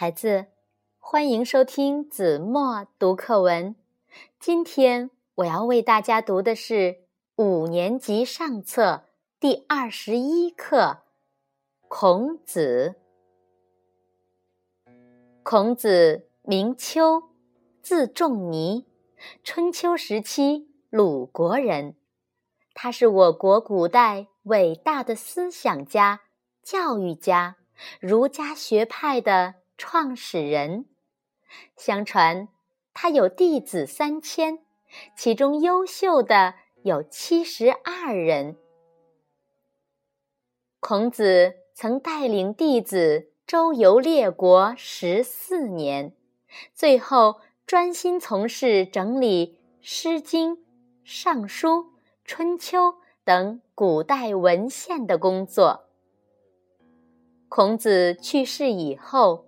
孩子，欢迎收听子墨读课文。今天我要为大家读的是五年级上册第二十一课《孔子》。孔子名丘，字仲尼，春秋时期鲁国人。他是我国古代伟大的思想家、教育家，儒家学派的。创始人，相传他有弟子三千，其中优秀的有七十二人。孔子曾带领弟子周游列国十四年，最后专心从事整理《诗经》《尚书》《春秋》等古代文献的工作。孔子去世以后。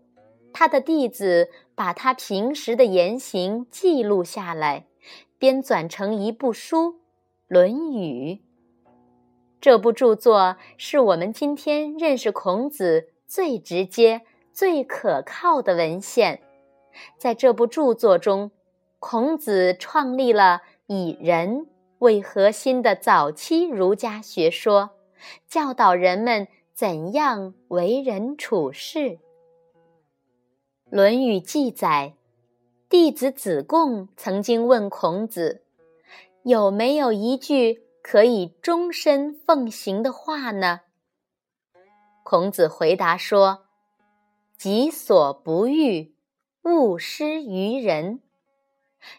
他的弟子把他平时的言行记录下来，编纂成一部书《论语》。这部著作是我们今天认识孔子最直接、最可靠的文献。在这部著作中，孔子创立了以人为核心的早期儒家学说，教导人们怎样为人处事。《论语》记载，弟子子贡曾经问孔子：“有没有一句可以终身奉行的话呢？”孔子回答说：“己所不欲，勿施于人。”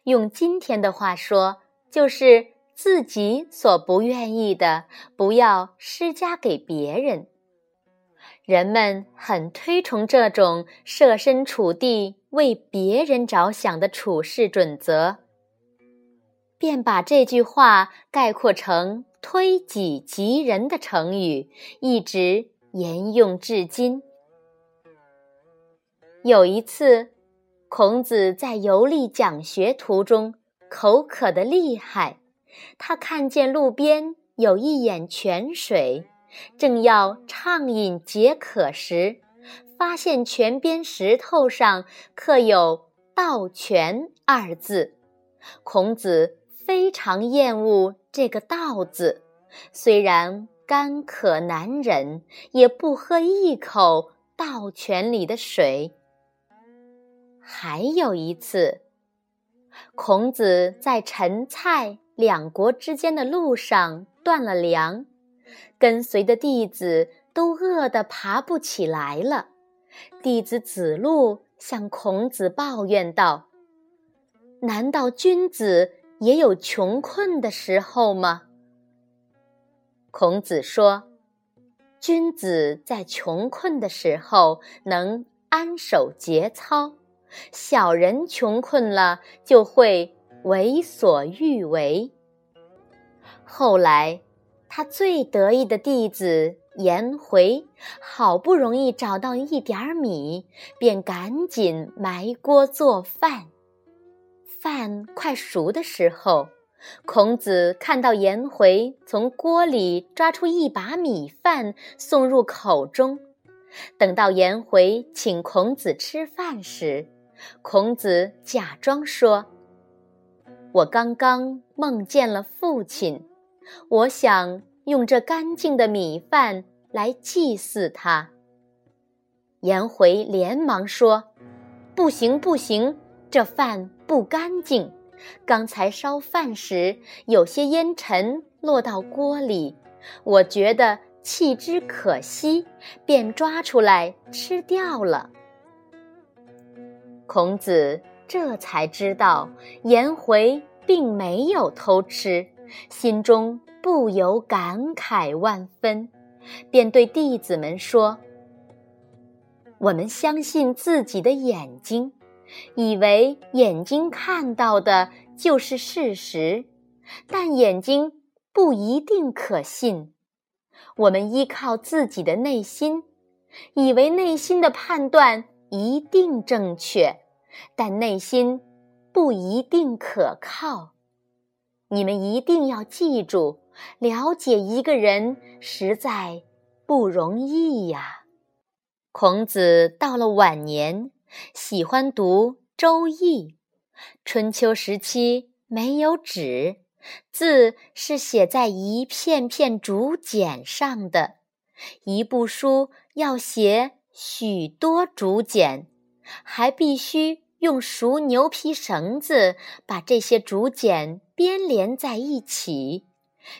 用今天的话说，就是自己所不愿意的，不要施加给别人。人们很推崇这种设身处地为别人着想的处事准则，便把这句话概括成“推己及人”的成语，一直沿用至今。有一次，孔子在游历讲学途中，口渴的厉害，他看见路边有一眼泉水。正要畅饮解渴时，发现泉边石头上刻有“道泉”二字。孔子非常厌恶这个“道”字，虽然干渴难忍，也不喝一口道泉里的水。还有一次，孔子在陈、蔡两国之间的路上断了粮。跟随的弟子都饿得爬不起来了。弟子子路向孔子抱怨道：“难道君子也有穷困的时候吗？”孔子说：“君子在穷困的时候能安守节操，小人穷困了就会为所欲为。”后来。他最得意的弟子颜回，好不容易找到一点米，便赶紧埋锅做饭。饭快熟的时候，孔子看到颜回从锅里抓出一把米饭送入口中。等到颜回请孔子吃饭时，孔子假装说：“我刚刚梦见了父亲。”我想用这干净的米饭来祭祀他。颜回连忙说：“不行，不行，这饭不干净。刚才烧饭时有些烟尘落到锅里，我觉得弃之可惜，便抓出来吃掉了。”孔子这才知道颜回并没有偷吃。心中不由感慨万分，便对弟子们说：“我们相信自己的眼睛，以为眼睛看到的就是事实，但眼睛不一定可信。我们依靠自己的内心，以为内心的判断一定正确，但内心不一定可靠。”你们一定要记住，了解一个人实在不容易呀。孔子到了晚年，喜欢读《周易》。春秋时期没有纸，字是写在一片片竹简上的。一部书要写许多竹简，还必须用熟牛皮绳子把这些竹简编连在一起。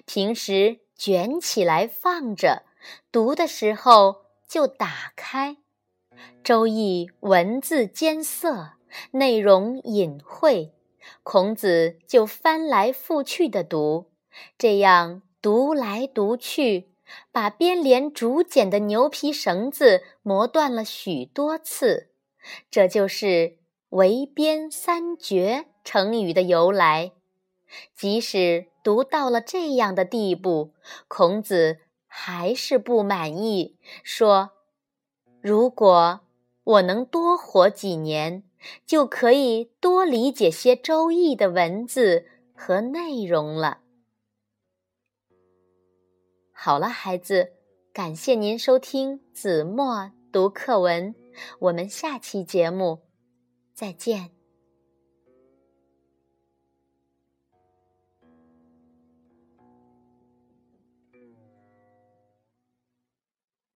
平时卷起来放着，读的时候就打开。《周易》文字艰涩，内容隐晦，孔子就翻来覆去的读，这样读来读去，把编连竹简的牛皮绳子磨断了许多次。这就是“围边三绝”成语的由来。即使读到了这样的地步，孔子还是不满意，说：“如果我能多活几年，就可以多理解些《周易》的文字和内容了。”好了，孩子，感谢您收听子墨读课文，我们下期节目再见。